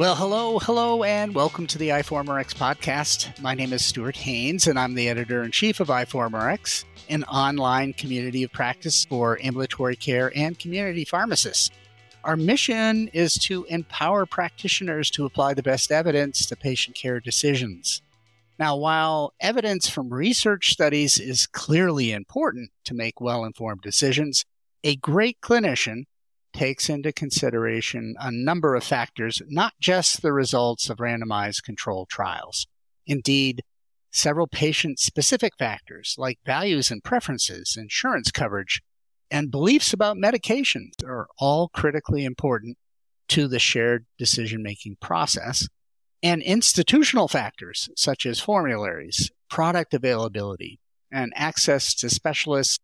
Well, hello, hello, and welcome to the iForumRx podcast. My name is Stuart Haines, and I'm the editor in chief of iForumRx, an online community of practice for ambulatory care and community pharmacists. Our mission is to empower practitioners to apply the best evidence to patient care decisions. Now, while evidence from research studies is clearly important to make well informed decisions, a great clinician takes into consideration a number of factors, not just the results of randomized controlled trials. Indeed, several patient specific factors like values and preferences, insurance coverage, and beliefs about medications are all critically important to the shared decision making process. And institutional factors such as formularies, product availability, and access to specialists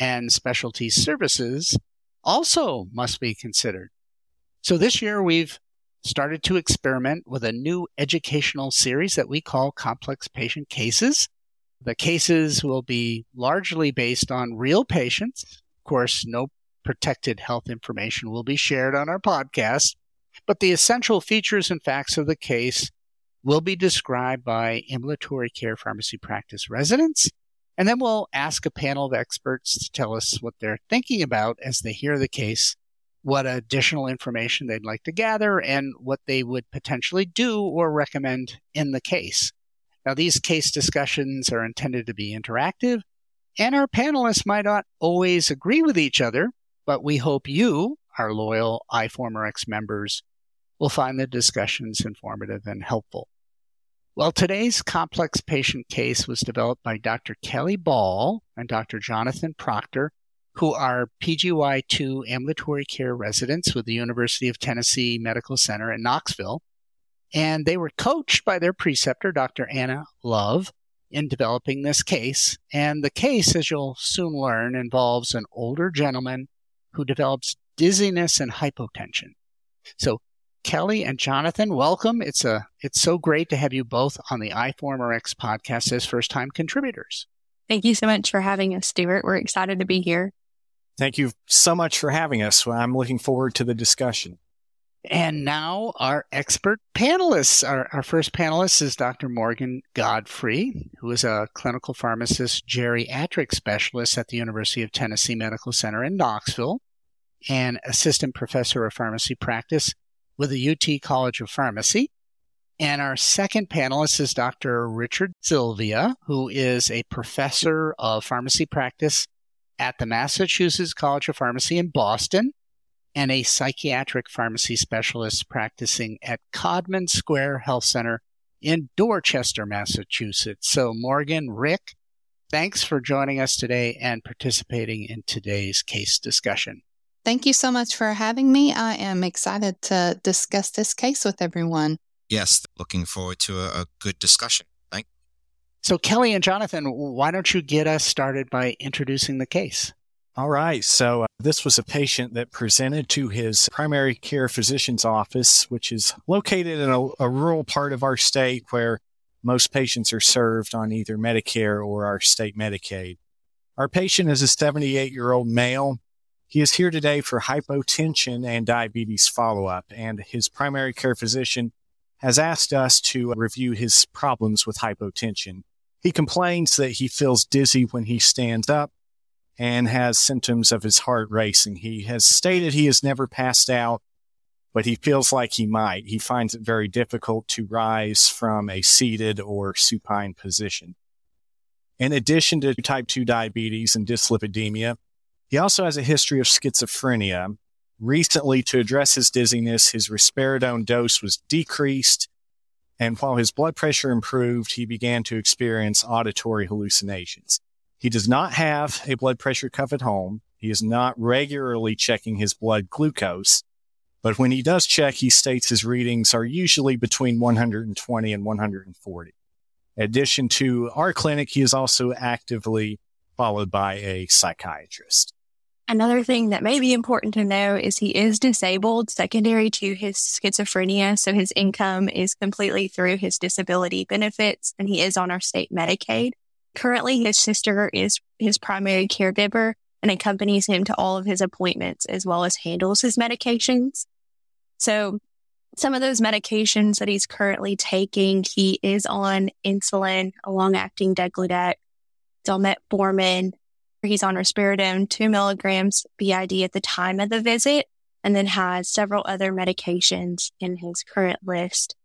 and specialty services also must be considered. So this year we've started to experiment with a new educational series that we call Complex Patient Cases. The cases will be largely based on real patients. Of course, no protected health information will be shared on our podcast, but the essential features and facts of the case will be described by ambulatory care pharmacy practice residents and then we'll ask a panel of experts to tell us what they're thinking about as they hear the case, what additional information they'd like to gather, and what they would potentially do or recommend in the case. Now, these case discussions are intended to be interactive, and our panelists might not always agree with each other, but we hope you, our loyal iForumRx members, will find the discussions informative and helpful. Well, today's complex patient case was developed by Dr. Kellie Ball and Dr. Johnathon Proctor, who are PGY2 ambulatory care residents with the University of Tennessee Medical Center in Knoxville. And they were coached by their preceptor, Dr. Anna Love, in developing this case. And the case, as you'll soon learn, involves an older gentleman who develops dizziness and hypotension. So Kellie and Johnathon, welcome. It's a it's so great to have you both on the iForumRx podcast as first time contributors. Thank you so much for having us, Stuart. We're excited to be here. Thank you so much for having us. I'm looking forward to the discussion. And now our expert panelists. Our, our first panelist is Dr. Morgan Godfrey, who is a clinical pharmacist geriatric specialist at the University of Tennessee Medical Center in Knoxville and assistant professor of pharmacy practice with the UT College of Pharmacy. And our second panelist is Dr. Richard Silvia, who is a professor of pharmacy practice at the Massachusetts College of Pharmacy in Boston and a psychiatric pharmacy specialist practicing at Codman Square Health Center in Dorchester, Massachusetts. So, Morgan, Rick, thanks for joining us today and participating in today's case discussion. Thank you so much for having me. I am excited to discuss this case with everyone. Yes, looking forward to a, a good discussion. Thank you. So, Kellie and Johnathon, why don't you get us started by introducing the case? All right. So, uh, this was a patient that presented to his primary care physician's office, which is located in a, a rural part of our state where most patients are served on either Medicare or our state Medicaid. Our patient is a 78 year old male he is here today for hypotension and diabetes follow up, and his primary care physician has asked us to review his problems with hypotension. He complains that he feels dizzy when he stands up and has symptoms of his heart racing. He has stated he has never passed out, but he feels like he might. He finds it very difficult to rise from a seated or supine position. In addition to type 2 diabetes and dyslipidemia, he also has a history of schizophrenia. Recently, to address his dizziness, his risperidone dose was decreased. And while his blood pressure improved, he began to experience auditory hallucinations. He does not have a blood pressure cuff at home. He is not regularly checking his blood glucose. But when he does check, he states his readings are usually between 120 and 140. In addition to our clinic, he is also actively followed by a psychiatrist. Another thing that may be important to know is he is disabled secondary to his schizophrenia. So his income is completely through his disability benefits and he is on our state Medicaid. Currently, his sister is his primary caregiver and accompanies him to all of his appointments as well as handles his medications. So some of those medications that he's currently taking, he is on insulin, a long acting degludec, metformin. He's on risperidone, two milligrams BID at the time of the visit, and then has several other medications in his current list.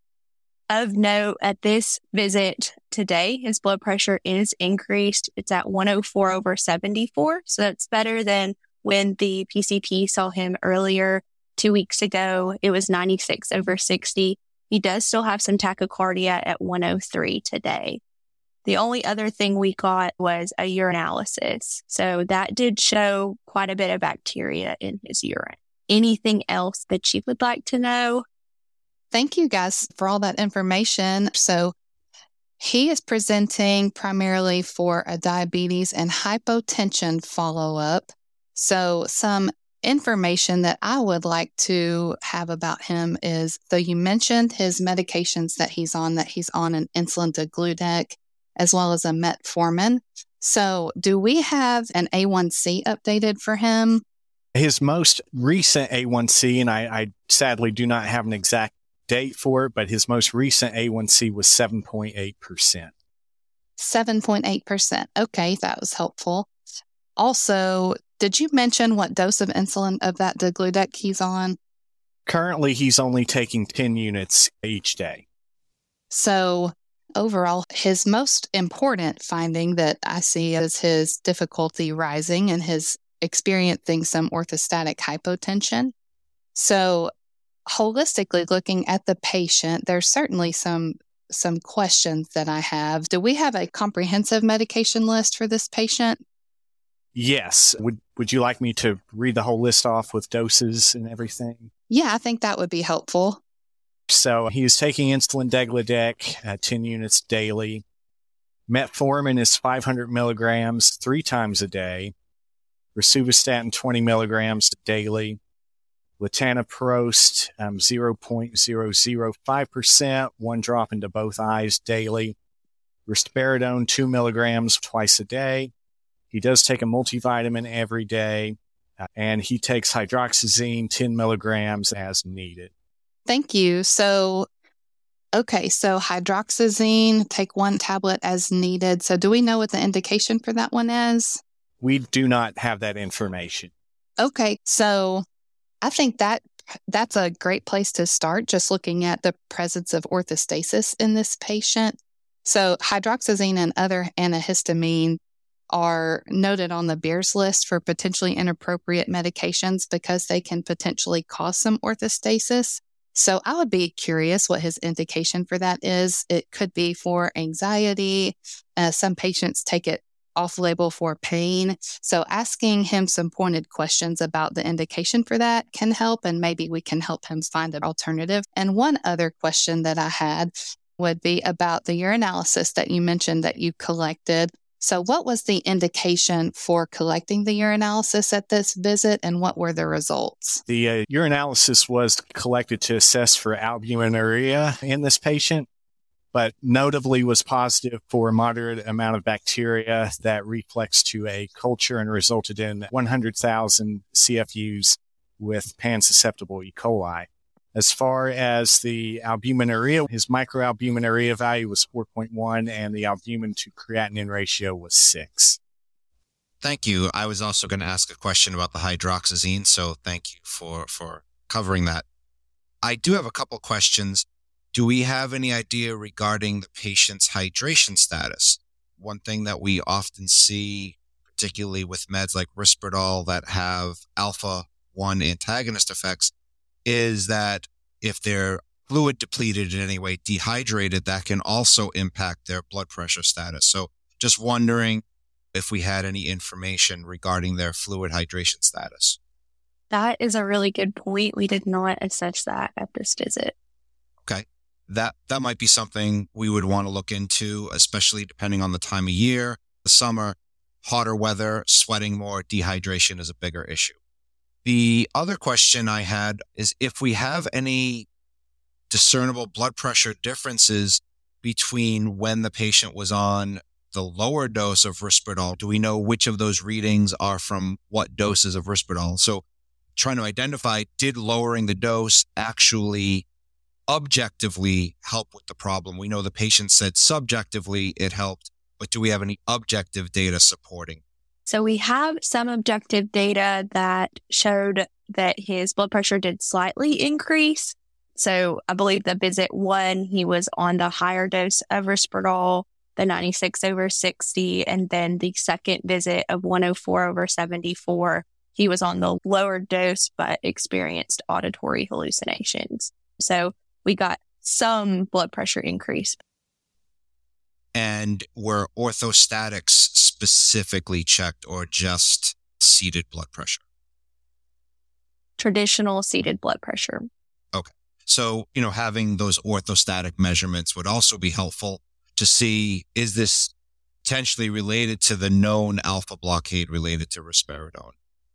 Of note, at this visit today, his blood pressure is increased. It's at 104 over 74. So that's better than when the PCP saw him earlier two weeks ago. It was 96 over 60. He does still have some tachycardia at 103 today. The only other thing we got was a urinalysis. So that did show quite a bit of bacteria in his urine. Anything else that you would like to know? Thank you guys for all that information. So he is presenting primarily for a diabetes and hypotension follow up. So, some information that I would like to have about him is though you mentioned his medications that he's on, that he's on an insulin degludec as well as a metformin. So, do we have an A1C updated for him? His most recent A1C, and I, I sadly do not have an exact date for it, but his most recent A1C was 7.8%. 7.8%. Okay, that was helpful. Also, did you mention what dose of insulin of that degludec he's on? Currently, he's only taking 10 units each day. So, overall, his most important finding that I see is his difficulty rising and his experiencing some orthostatic hypotension. So, holistically looking at the patient, there's certainly some some questions that I have. Do we have a comprehensive medication list for this patient? Yes. Would would you like me to read the whole list off with doses and everything? Yeah, I think that would be helpful. So he is taking insulin degludec at 10 units daily. Metformin is 500 milligrams three times a day. Rosuvastatin 20 milligrams daily. Latanoprost, um, 0.005%, one drop into both eyes daily. Risperidone, two milligrams twice a day. He does take a multivitamin every day, uh, and he takes hydroxyzine, 10 milligrams as needed. Thank you. So, okay, so hydroxyzine, take one tablet as needed. So, do we know what the indication for that one is? We do not have that information. Okay, so I think that that's a great place to start, just looking at the presence of orthostasis in this patient. So, hydroxyzine and other antihistamine are noted on the Beers list for potentially inappropriate medications because they can potentially cause some orthostasis. So, I would be curious what his indication for that is. It could be for anxiety. Uh, some patients take it off label for pain. So asking him some pointed questions about the indication for that can help, and maybe we can help him find an alternative. And one other question that I had would be about the urinalysis that you mentioned that you collected. So, what was the indication for collecting the urinalysis at this visit, and what were the results? The uh, urinalysis was collected to assess for albuminuria in this patient but notably was positive for a moderate amount of bacteria that reflects to a culture and resulted in 100,000 CFUs with pan-susceptible E. coli. As far as the albuminuria, his microalbuminuria value was 4.1 and the albumin to creatinine ratio was 6. Thank you. I was also going to ask a question about the hydroxyzine, so thank you for for covering that. I do have a couple questions. Do we have any idea regarding the patient's hydration status? One thing that we often see, particularly with meds like Risperdal that have alpha 1 antagonist effects, is that if they're fluid depleted in any way, dehydrated, that can also impact their blood pressure status. So just wondering if we had any information regarding their fluid hydration status. That is a really good point. We did not assess that at this visit. Okay that that might be something we would want to look into, especially depending on the time of year. The summer, hotter weather, sweating more, dehydration is a bigger issue. The other question I had is if we have any discernible blood pressure differences between when the patient was on the lower dose of Risperdal, do we know which of those readings are from what doses of Risperdal? So trying to identify did lowering the dose actually objectively help with the problem? We know the patient said subjectively it helped, but do we have any objective data supporting? So we have some objective data that showed that his blood pressure did slightly increase. So I believe the visit one, he was on the higher dose of Risperdal, the 96 over 60. And then the second visit of 104 over 74, he was on the lower dose, but experienced auditory hallucinations. So we got some blood pressure increase. And were orthostatics specifically checked or just seated blood pressure? Traditional seated blood pressure. Okay. So, you know, having those orthostatic measurements would also be helpful to see is this potentially related to the known alpha blockade related to risperidone?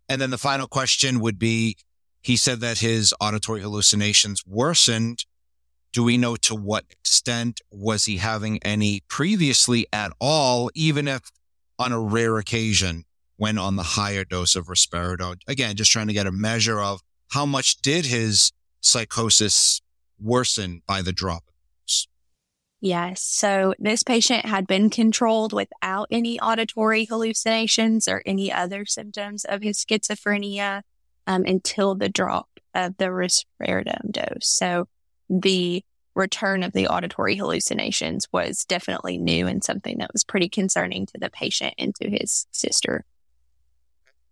And then the final question would be he said that his auditory hallucinations worsened. Do we know to what extent was he having any previously at all, even if on a rare occasion when on the higher dose of risperidone? Again, just trying to get a measure of how much did his psychosis worsen by the drop Yes. So this patient had been controlled without any auditory hallucinations or any other symptoms of his schizophrenia um, until the drop of the risperidone dose. So the return of the auditory hallucinations was definitely new and something that was pretty concerning to the patient and to his sister.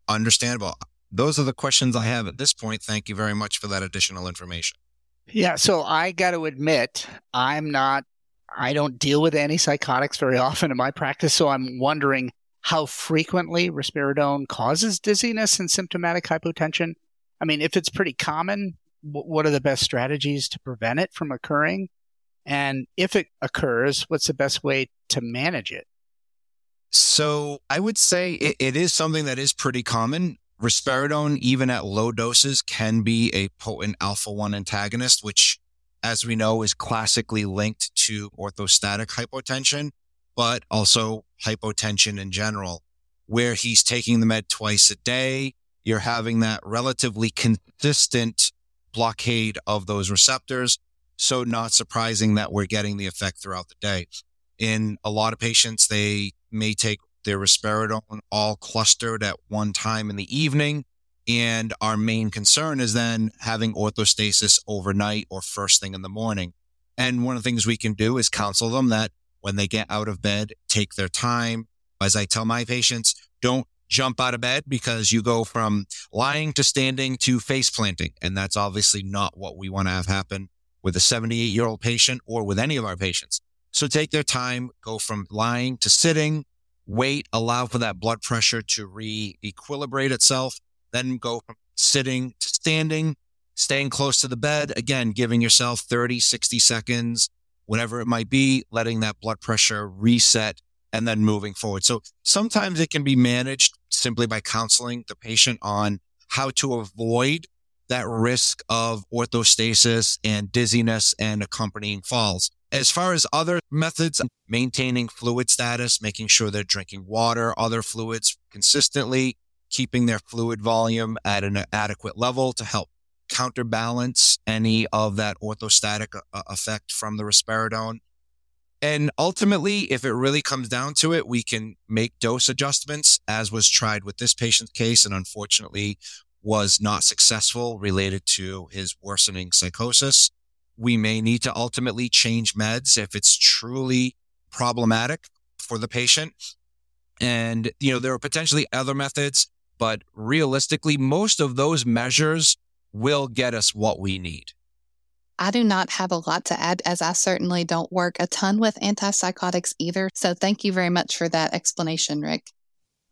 Understandable. Those are the questions I have at this point. Thank you very much for that additional information. Yeah, so I got to admit, I'm not I don't deal with antipsychotics very often in my practice, so I'm wondering how frequently risperidone causes dizziness and symptomatic hypotension. I mean, if it's pretty common, what are the best strategies to prevent it from occurring? And if it occurs, what's the best way to manage it? So I would say it, it is something that is pretty common. Risperidone, even at low doses, can be a potent alpha 1 antagonist, which as we know, is classically linked to orthostatic hypotension, but also hypotension in general, where he's taking the med twice a day. You're having that relatively consistent blockade of those receptors. So not surprising that we're getting the effect throughout the day. In a lot of patients, they may take their risperidone all clustered at one time in the evening and our main concern is then having orthostasis overnight or first thing in the morning. And one of the things we can do is counsel them that when they get out of bed, take their time. As I tell my patients, don't jump out of bed because you go from lying to standing to face planting. And that's obviously not what we want to have happen with a 78 year old patient or with any of our patients. So take their time, go from lying to sitting, wait, allow for that blood pressure to re-equilibrate itself then go from sitting to standing, staying close to the bed. Again, giving yourself 30, 60 seconds, whatever it might be, letting that blood pressure reset and then moving forward. So sometimes it can be managed simply by counseling the patient on how to avoid that risk of orthostasis and dizziness and accompanying falls. As far as other methods, maintaining fluid status, making sure they're drinking water, other fluids consistently, keeping their fluid volume at an adequate level to help counterbalance any of that orthostatic uh, effect from the risperidone. And ultimately, if it really comes down to it, we can make dose adjustments as was tried with this patient's case and unfortunately was not successful related to his worsening psychosis. We may need to ultimately change meds if it's truly problematic for the patient. And, you know, there are potentially other methods but realistically, most of those measures will get us what we need. I do not have a lot to add as I certainly don't work a ton with antipsychotics either. So thank you very much for that explanation, Rick.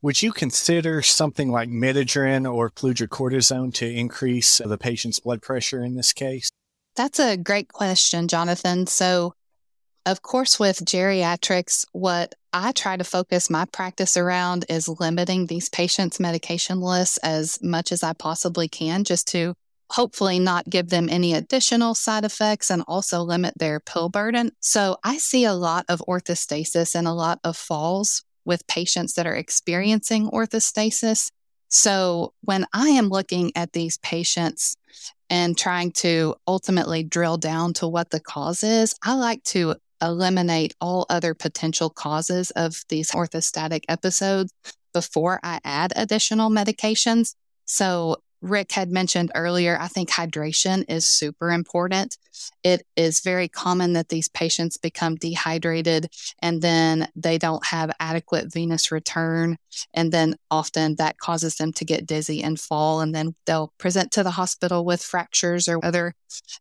Would you consider something like midodrine or fludrocortisone to increase the patient's blood pressure in this case? That's a great question, Johnathon. So of course, with geriatrics, what I try to focus my practice around is limiting these patients' medication lists as much as I possibly can, just to hopefully not give them any additional side effects and also limit their pill burden. So I see a lot of orthostasis and a lot of falls with patients that are experiencing orthostasis. So when I am looking at these patients and trying to ultimately drill down to what the cause is, I like to eliminate all other potential causes of these orthostatic episodes before I add additional medications. So Rick had mentioned earlier, I think hydration is super important. It is very common that these patients become dehydrated and then they don't have adequate venous return. And then often that causes them to get dizzy and fall. And then they'll present to the hospital with fractures or other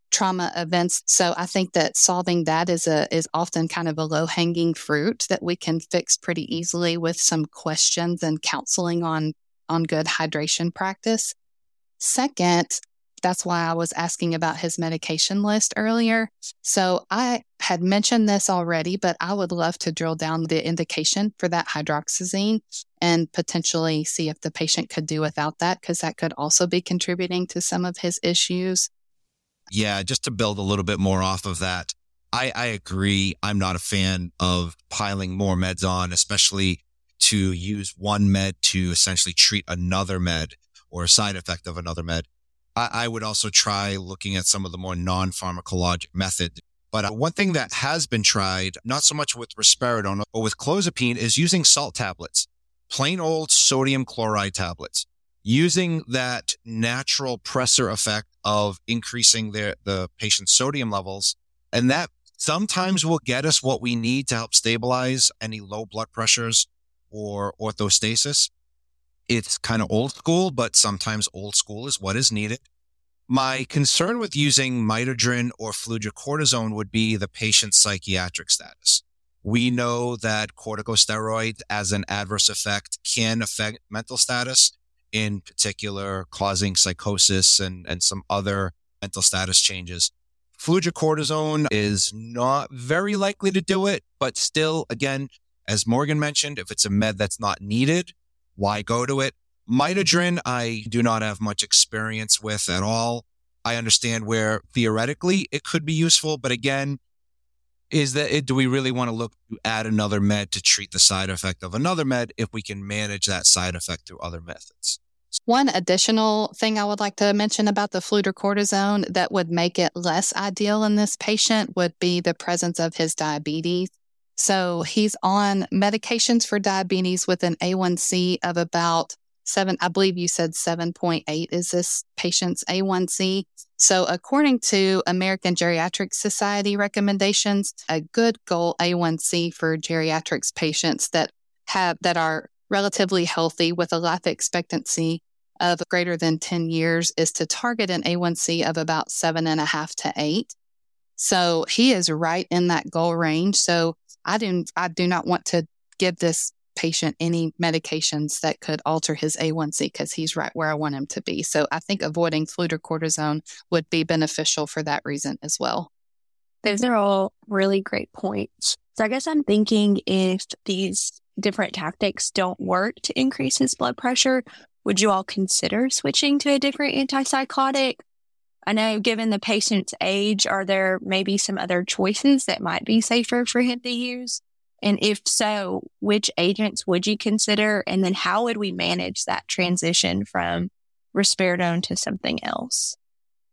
trauma events. So I think that solving that is a is often kind of a low hanging fruit that we can fix pretty easily with some questions and counseling on on good hydration practice. Second, that's why I was asking about his medication list earlier. So I had mentioned this already, but I would love to drill down the indication for that hydroxyzine and potentially see if the patient could do without that, because that could also be contributing to some of his issues. Yeah, just to build a little bit more off of that, I, I agree. I'm not a fan of piling more meds on, especially to use one med to essentially treat another med or a side effect of another med. I, I would also try looking at some of the more non-pharmacologic methods. But uh, one thing that has been tried, not so much with risperidone, but with clozapine is using salt tablets, plain old sodium chloride tablets, using that natural pressor effect of increasing their, the patient's sodium levels. And that sometimes will get us what we need to help stabilize any low blood pressures or orthostasis. It's kind of old school, but sometimes old school is what is needed. My concern with using midodrine or fludrocortisone would be the patient's psychiatric status. We know that corticosteroid as an adverse effect can affect mental status, in particular causing psychosis and, and some other mental status changes. Fludrocortisone is not very likely to do it, but still, again, as Morgan mentioned, if it's a med that's not needed, why go to it? Midodrine, I do not have much experience with at all. I understand where theoretically it could be useful, but again, is that it, do we really want to look to add another med to treat the side effect of another med if we can manage that side effect through other methods? One additional thing I would like to mention about the fludrocortisone that would make it less ideal in this patient would be the presence of his diabetes. So he's on medications for diabetes with an A1C of about seven, I believe you said 7.8 is this patient's A1C. So according to American Geriatric Society recommendations, a good goal A1C for geriatrics patients that have, that are relatively healthy with a life expectancy of greater than 10 years is to target an A1C of about seven and a half to eight. So he is right in that goal range. So I do I do not want to give this patient any medications that could alter his A1C because he's right where I want him to be. So I think avoiding fludrocortisone would be beneficial for that reason as well. Those are all really great points. So I guess I'm thinking if these different tactics don't work to increase his blood pressure, would you all consider switching to a different antipsychotic? I know given the patient's age, are there maybe some other choices that might be safer for him to use? And if so, which agents would you consider? And then how would we manage that transition from risperidone to something else?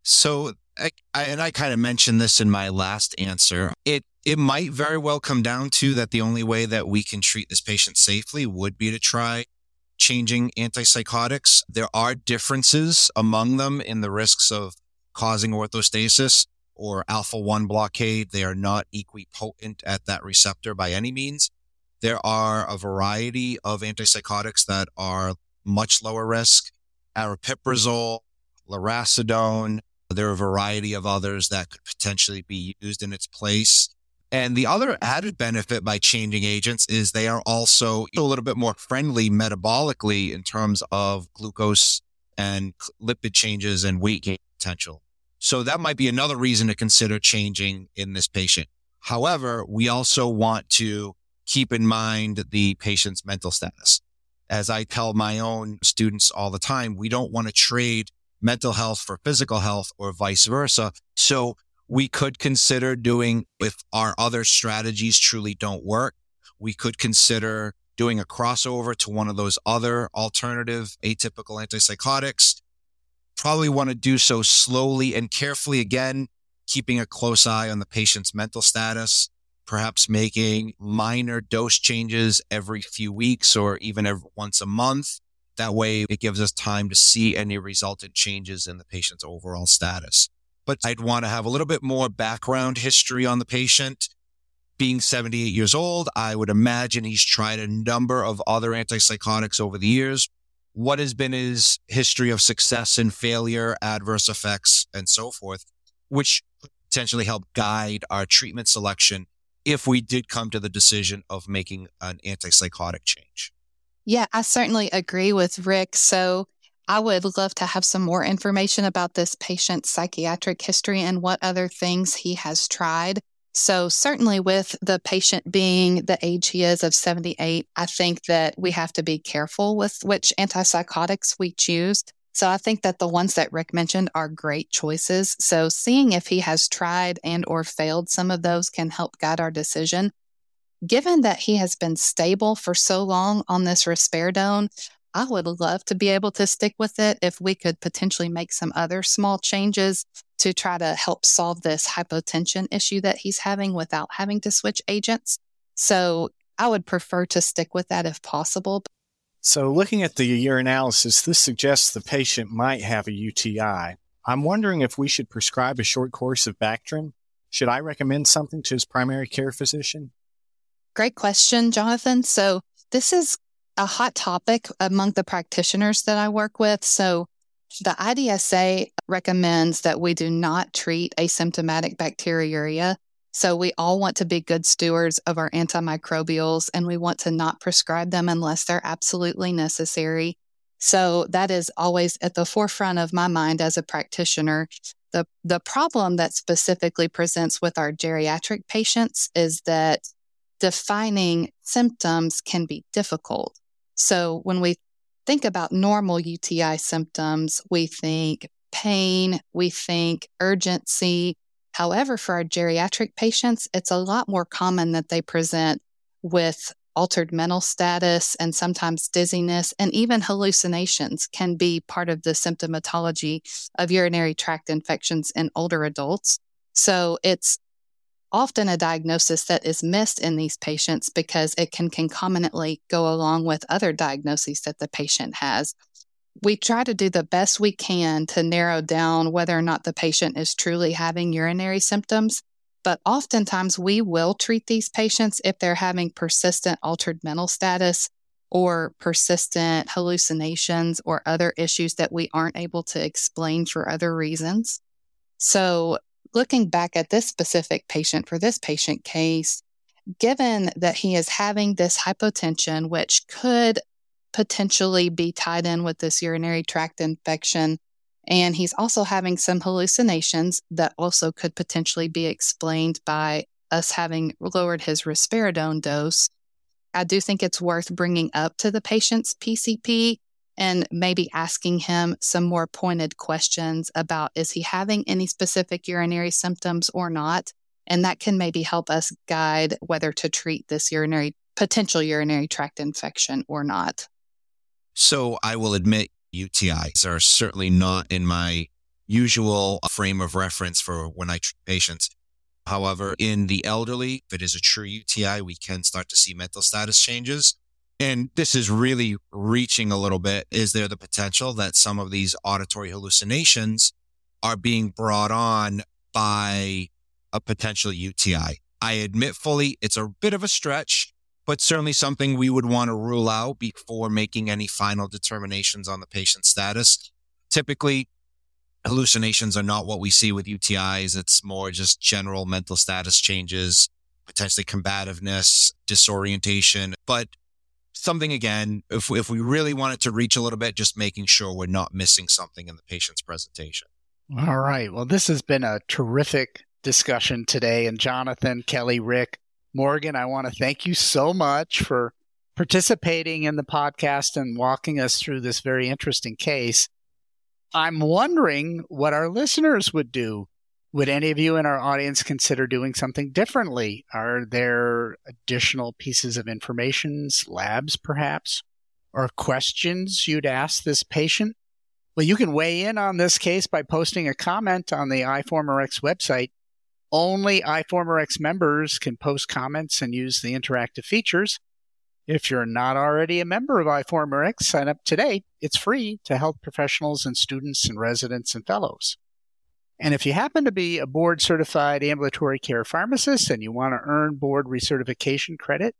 So, I, I, and I kind of mentioned this in my last answer. It it might very well come down to that the only way that we can treat this patient safely would be to try changing antipsychotics. There are differences among them in the risks of causing orthostasis or alpha 1 blockade. They are not equipotent at that receptor by any means. There are a variety of antipsychotics that are much lower risk. Aripiprazole, lurasidone. There are a variety of others that could potentially be used in its place. And the other added benefit by changing agents is they are also a little bit more friendly metabolically in terms of glucose and lipid changes and weight gain potential. So that might be another reason to consider changing in this patient. However, we also want to keep in mind the patient's mental status. As I tell my own students all the time, we don't want to trade mental health for physical health or vice versa. So we could consider doing, if our other strategies truly don't work, we could consider doing a crossover to one of those other alternative atypical antipsychotics. Probably want to do so slowly and carefully again, keeping a close eye on the patient's mental status, perhaps making minor dose changes every few weeks or even every, once a month. That way it gives us time to see any resultant changes in the patient's overall status. But I'd want to have a little bit more background history on the patient being 78 years old, I would imagine he's tried a number of other antipsychotics over the years. What has been his history of success and failure, adverse effects, and so forth, which potentially help guide our treatment selection if we did come to the decision of making an antipsychotic change. Yeah, I certainly agree with Rick. So I would love to have some more information about this patient's psychiatric history and what other things he has tried. So, certainly with the patient being the age he is of 78, I think that we have to be careful with which antipsychotics we choose. So, I think that the ones that Rick mentioned are great choices. So, seeing if he has tried and or failed some of those can help guide our decision. Given that he has been stable for so long on this risperidone, I would love to be able to stick with it if we could potentially make some other small changes to try to help solve this hypotension issue that he's having without having to switch agents. So I would prefer to stick with that if possible. So, looking at the urinalysis, this suggests the patient might have a UTI. I'm wondering if we should prescribe a short course of Bactrim. Should I recommend something to his primary care physician? Great question, Johnathon. So, this is a hot topic among the practitioners that I work with. So, the IDSA recommends that we do not treat asymptomatic bacteriuria. So, we all want to be good stewards of our antimicrobials and we want to not prescribe them unless they're absolutely necessary. So, that is always at the forefront of my mind as a practitioner. The, the problem that specifically presents with our geriatric patients is that defining symptoms can be difficult. So when we think about normal UTI symptoms, we think pain, we think urgency. However, for our geriatric patients, it's a lot more common that they present with altered mental status and sometimes dizziness and even hallucinations can be part of the symptomatology of urinary tract infections in older adults. So it's often a diagnosis that is missed in these patients because it can concomitantly go along with other diagnoses that the patient has. We try to do the best we can to narrow down whether or not the patient is truly having urinary symptoms, but oftentimes we will treat these patients if they're having persistent altered mental status or persistent hallucinations or other issues that we aren't able to explain for other reasons. So, looking back at this specific patient for this patient case, given that he is having this hypotension, which could potentially be tied in with this urinary tract infection, and he's also having some hallucinations that also could potentially be explained by us having lowered his risperidone dose. I do think it's worth bringing up to the patient's PCP and maybe asking him some more pointed questions about is he having any specific urinary symptoms or not? And that can maybe help us guide whether to treat this urinary potential urinary tract infection or not. So I will admit UTIs are certainly not in my usual frame of reference for when I treat patients. However, in the elderly, if it is a true UTI, we can start to see mental status changes. And this is really reaching a little bit. Is there the potential that some of these auditory hallucinations are being brought on by a potential UTI? I admit fully it's a bit of a stretch, but certainly something we would want to rule out before making any final determinations on the patient's status. Typically, hallucinations are not what we see with UTIs. It's more just general mental status changes, potentially combativeness, disorientation. But something again, if we, if we really wanted to reach a little bit, just making sure we're not missing something in the patient's presentation. All right. Well, this has been a terrific discussion today. And Johnathon, Kellie, Rick, Morgan, I want to thank you so much for participating in the podcast and walking us through this very interesting case. I'm wondering what our listeners would do Would any of you in our audience consider doing something differently? Are there additional pieces of information, labs perhaps, or questions you'd ask this patient? Well, you can weigh in on this case by posting a comment on the iForumRx website. Only iForumRx members can post comments and use the interactive features. If you're not already a member of iForumRx, sign up today. It's free to health professionals and students and residents and fellows. And if you happen to be a board certified ambulatory care pharmacist and you want to earn board recertification credit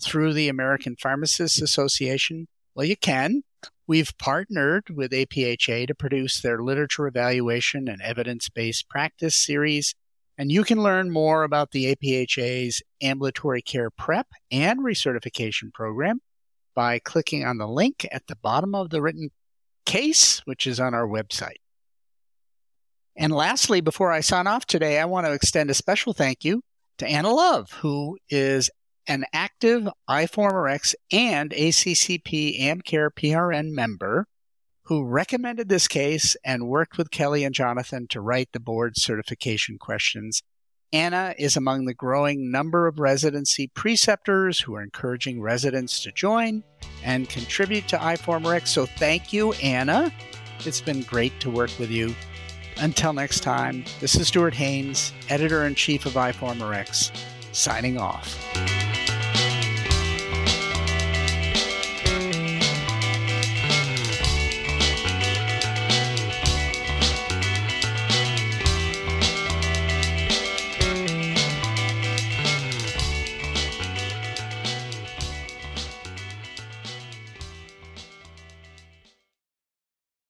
through the American Pharmacists Association, well, you can. We've partnered with APHA to produce their literature evaluation and evidence based practice series. And you can learn more about the APHA's ambulatory care prep and recertification program by clicking on the link at the bottom of the written case, which is on our website. And lastly, before I sign off today, I want to extend a special thank you to Anna Love, who is an active iForumRx and ACCP AmCare PRN member who recommended this case and worked with Kellie and Johnathon to write the board certification questions. Anna is among the growing number of residency preceptors who are encouraging residents to join and contribute to iForumRx. So thank you, Anna. It's been great to work with you. Until next time, this is Stuart Haines, editor in chief of iForumRx, signing off.